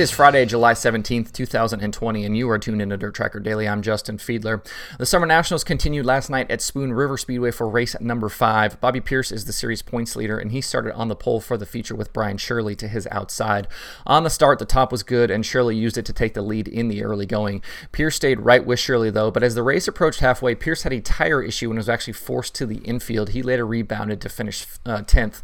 It is Friday, July 17th, 2020, and you are tuned into Dirt Tracker Daily. I'm Justin Fiedler. The Summer Nationals continued last night at Spoon River Speedway for race number five. Bobby Pierce is the series points leader, and he started on the pole for the feature with Brian Shirley to his outside. On the start, the top was good, and Shirley used it to take the lead in the early going. Pierce stayed right with Shirley, though, but as the race approached halfway, Pierce had a tire issue and was actually forced to the infield. He later rebounded to finish uh, 10th.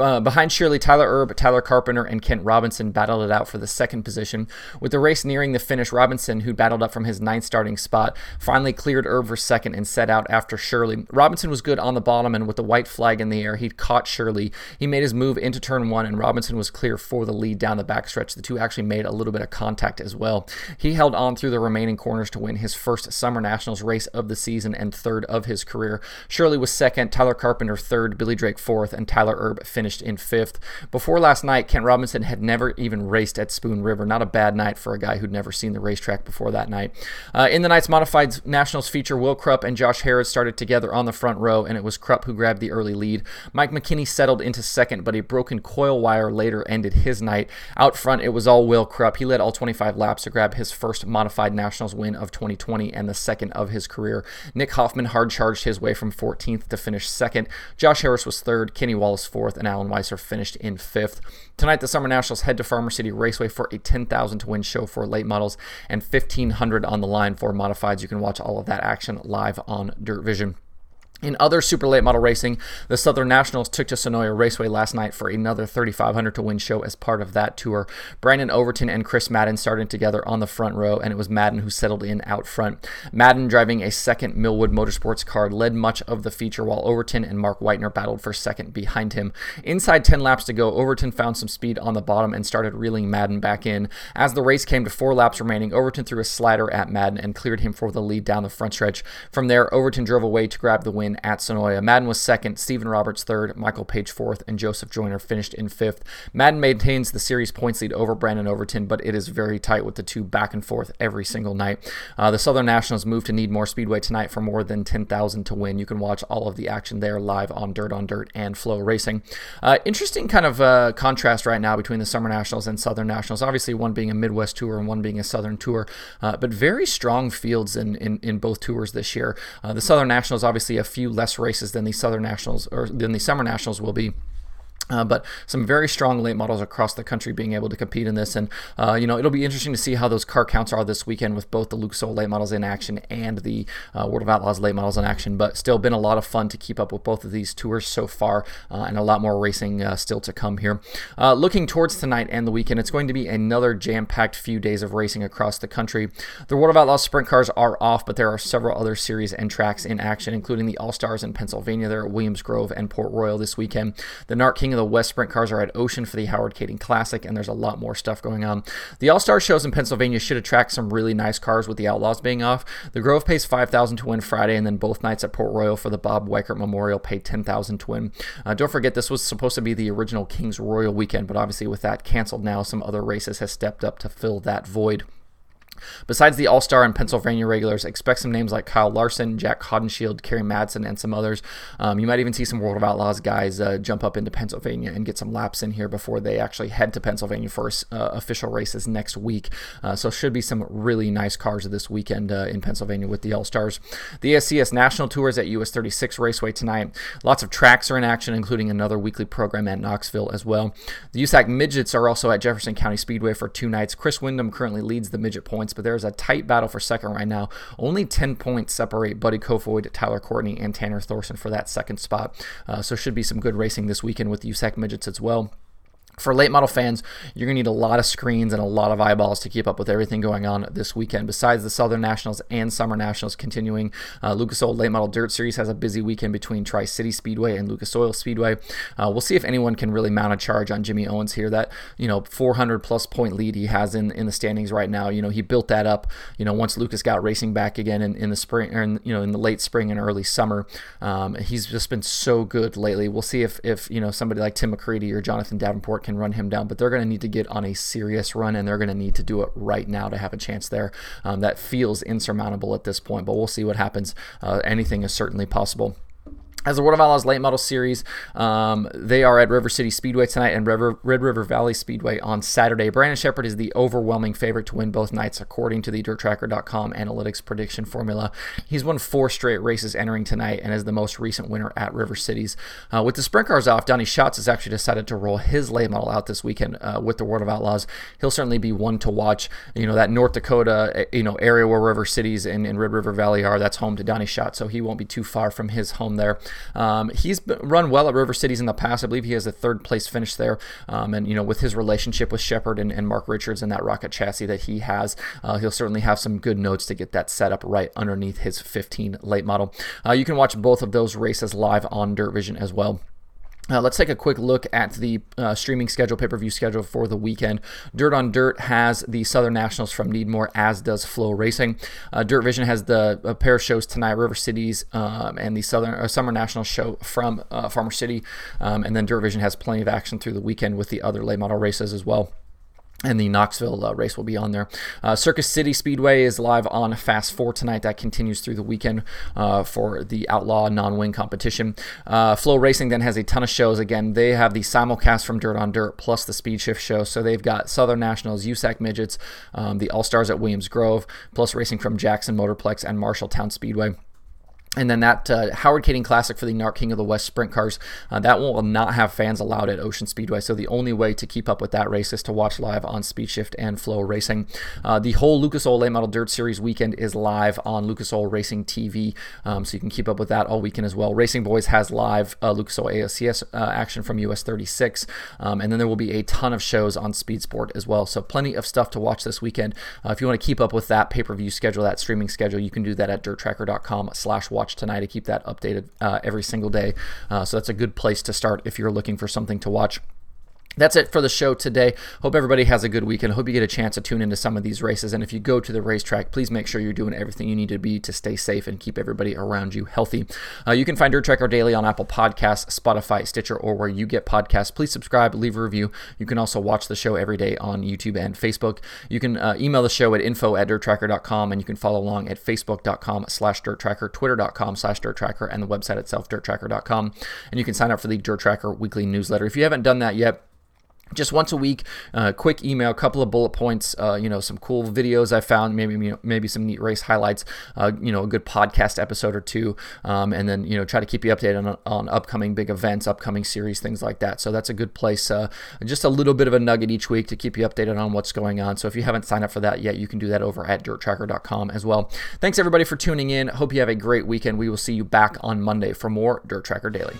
Uh, behind Shirley, Tyler Erb, Tyler Carpenter, and Kent Robinson battled it out for the second second position. With the race nearing the finish, Robinson, who battled up from his ninth starting spot, finally cleared for second and set out after Shirley. Robinson was good on the bottom, and with the white flag in the air, he caught Shirley. He made his move into turn one, and Robinson was clear for the lead down the backstretch. The two actually made a little bit of contact as well. He held on through the remaining corners to win his first Summer Nationals race of the season and third of his career. Shirley was second, Tyler Carpenter third, Billy Drake fourth, and Tyler Erb finished in fifth. Before last night, Kent Robinson had never even raced at Spoon River. Not a bad night for a guy who'd never seen the racetrack before that night. Uh, in the night's modified nationals feature, Will Krupp and Josh Harris started together on the front row, and it was Krupp who grabbed the early lead. Mike McKinney settled into second, but a broken coil wire later ended his night. Out front, it was all Will Krupp. He led all 25 laps to grab his first modified nationals win of 2020 and the second of his career. Nick Hoffman hard charged his way from 14th to finish second. Josh Harris was third, Kenny Wallace fourth, and Alan Weiser finished in fifth. Tonight, the Summer Nationals head to Farmer City Raceway for a 10,000 to win show for late models and 1,500 on the line for modifieds. You can watch all of that action live on Dirt Vision. In other super late model racing, the Southern Nationals took to Senoia Raceway last night for another 3,500 to win show as part of that tour. Brandon Overton and Chris Madden started together on the front row, and it was Madden who settled in out front. Madden, driving a second Millwood Motorsports car, led much of the feature, while Overton and Mark Whitener battled for second behind him. Inside 10 laps to go, Overton found some speed on the bottom and started reeling Madden back in. As the race came to four laps remaining, Overton threw a slider at Madden and cleared him for the lead down the front stretch. From there, Overton drove away to grab the win at Senoia. Madden was second, Stephen Roberts third, Michael Page fourth, and Joseph Joyner finished in fifth. Madden maintains the series points lead over Brandon Overton, but it is very tight with the two back and forth every single night. Uh, the Southern Nationals move to Needmore Speedway tonight for more than 10,000 to win. You can watch all of the action there live on Dirt on Dirt and FloRacing. Uh, interesting kind of uh, contrast right now between the Summer Nationals and Southern Nationals. Obviously, one being a Midwest tour and one being a Southern tour, uh, but very strong fields in, in, in both tours this year. Uh, the Southern Nationals, obviously, a few less races than the Southern Nationals or than the Summer Nationals will be. Uh, but some very strong late models across the country being able to compete in this. And, uh, you know, it'll be interesting to see how those car counts are this weekend with both the Lucas Oil late models in action and the uh, World of Outlaws late models in action. But still been a lot of fun to keep up with both of these tours so far uh, and a lot more racing uh, still to come here. Uh, looking towards tonight and the weekend, it's going to be another jam packed few days of racing across the country. The World of Outlaws sprint cars are off, but there are several other series and tracks in action, including the All Stars in Pennsylvania there at Williams Grove and Port Royal this weekend. The NARC King of the West sprint cars are at Ocean for the Howard Kading Classic, and there's a lot more stuff going on. The All Star shows in Pennsylvania should attract some really nice cars with the Outlaws being off. The Grove pays 5000 to win Friday, and then both nights at Port Royal for the Bob Weikert Memorial pay 10000 to win. Uh, don't forget, this was supposed to be the original Kings Royal weekend, but obviously with that canceled now, some other races have stepped up to fill that void. Besides the All Star and Pennsylvania regulars, expect some names like Kyle Larson, Jac Haudenschild, Kerry Madsen, and some others. Um, you might even see some World of Outlaws guys uh, jump up into Pennsylvania and get some laps in here before they actually head to Pennsylvania for uh, official races next week. Uh, so, should be some really nice cars this weekend uh, in Pennsylvania with the All Stars. The ASCS National Tour is at US 36 Raceway tonight. Lots of tracks are in action, including another weekly program at Knoxville as well. The USAC Midgets are also at Jefferson County Speedway for two nights. Chris Windom currently leads the midget points points, but there's a tight battle for second right now. Only 10 points separate Buddy Kofoid, Tyler Courtney, and Tanner Thorson for that second spot. Uh, so should be some good racing this weekend with the USAC midgets as well for late model fans, you're going to need a lot of screens and a lot of eyeballs to keep up with everything going on this weekend. Besides the Southern Nationals and Summer Nationals continuing, uh, Lucas Oil Late Model Dirt Series has a busy weekend between Tri City Speedway and Lucas Oil Speedway. Uh, we'll see if anyone can really mount a charge on Jimmy Owens here. That you know 400 plus point lead he has in in the standings right now. You know he built that up. You know once Lucas got racing back again in, in the spring or in, you know in the late spring and early summer, um, he's just been so good lately. We'll see if if you know somebody like Tim McCreadie or Jonathan Davenport can run him down, but they're going to need to get on a serious run and they're going to need to do it right now to have a chance there. Um, that feels insurmountable at this point, but we'll see what happens. Uh, anything is certainly possible. As the World of Outlaws late model series, um, they are at River City Speedway tonight and River, Red River Valley Speedway on Saturday. Brandon Sheppard is the overwhelming favorite to win both nights, according to the DirtTracker.com analytics prediction formula. He's won four straight races entering tonight and is the most recent winner at River Cities. Uh, with the sprint cars off, Donny Schatz has actually decided to roll his late model out this weekend uh, with the World of Outlaws. He'll certainly be one to watch. You know that North Dakota, eh, you know area where River Cities and, and Red River Valley are. That's home to Donny Schatz, so he won't be too far from his home there. Um, he's run well at River Cities in the past. I believe he has a third place finish there. Um, and, you know, with his relationship with Sheppard and, and, Mark Richards and that rocket chassis that he has, uh, he'll certainly have some good notes to get that set up right underneath his 15 late model. Uh, you can watch both of those races live on Dirt Vision as well. Uh, let's take a quick look at the uh, streaming schedule, pay per view schedule for the weekend. Dirt on Dirt has the Southern Nationals from Needmore, as does FloRacing. Uh, Dirt Vision has the a pair of shows tonight, River Cities um, and the Southern uh, Summer National show from uh, Farmer City. Um, and then Dirt Vision has plenty of action through the weekend with the other late model races as well and the Knoxville uh, race will be on there. Uh, Circus City Speedway is live on Fast 4 tonight. That continues through the weekend uh, for the Outlaw non wing competition. Uh, FloRacing then has a ton of shows. Again, they have the simulcast from Dirt on Dirt plus the Speed Shift show. So they've got Southern Nationals, USAC Midgets, um, the All Stars at Williams Grove, plus racing from Jackson Motorplex and Marshalltown Speedway. And then that uh, Howard Kading Classic for the NARC King of the West sprint cars, uh, that will not have fans allowed at Ocean Speedway. So the only way to keep up with that race is to watch live on Speed Shift and FloRacing. Uh, the whole Lucas Oil Late Model Dirt Series weekend is live on Lucas Oil Racing TV, um, so you can keep up with that all weekend as well. Racing Boys has live uh, Lucas Oil ASCS uh, action from US 36, um, and then there will be a ton of shows on Speed Sport as well. So plenty of stuff to watch this weekend. Uh, if you want to keep up with that pay-per-view schedule, that streaming schedule, you can do that at dirttracker.com/watch watch tonight to keep that updated uh, every single day. Uh, so that's a good place to start if you're looking for something to watch. That's it for the show today. Hope everybody has a good weekend. Hope you get a chance to tune into some of these races. And if you go to the racetrack, please make sure you're doing everything you need to be to stay safe and keep everybody around you healthy. Uh, you can find Dirt Tracker Daily on Apple Podcasts, Spotify, Stitcher, or where you get podcasts. Please subscribe, leave a review. You can also watch the show every day on YouTube and Facebook. You can uh, email the show at info at dirttracker.com and you can follow along at facebook.com slash dirttracker, twitter.com slash dirttracker, and the website itself, dirttracker.com. And you can sign up for the Dirt Tracker weekly newsletter. If you haven't done that yet, just once a week, uh, quick email, a couple of bullet points, uh, you know, some cool videos I found, maybe you know, maybe some neat race highlights, uh, you know, a good podcast episode or two, um, and then you know try to keep you updated on, on upcoming big events, upcoming series, things like that. So that's a good place. Uh, just a little bit of a nugget each week to keep you updated on what's going on. So if you haven't signed up for that yet, you can do that over at DirtTracker.com as well. Thanks everybody for tuning in. Hope you have a great weekend. We will see you back on Monday for more Dirt Tracker Daily.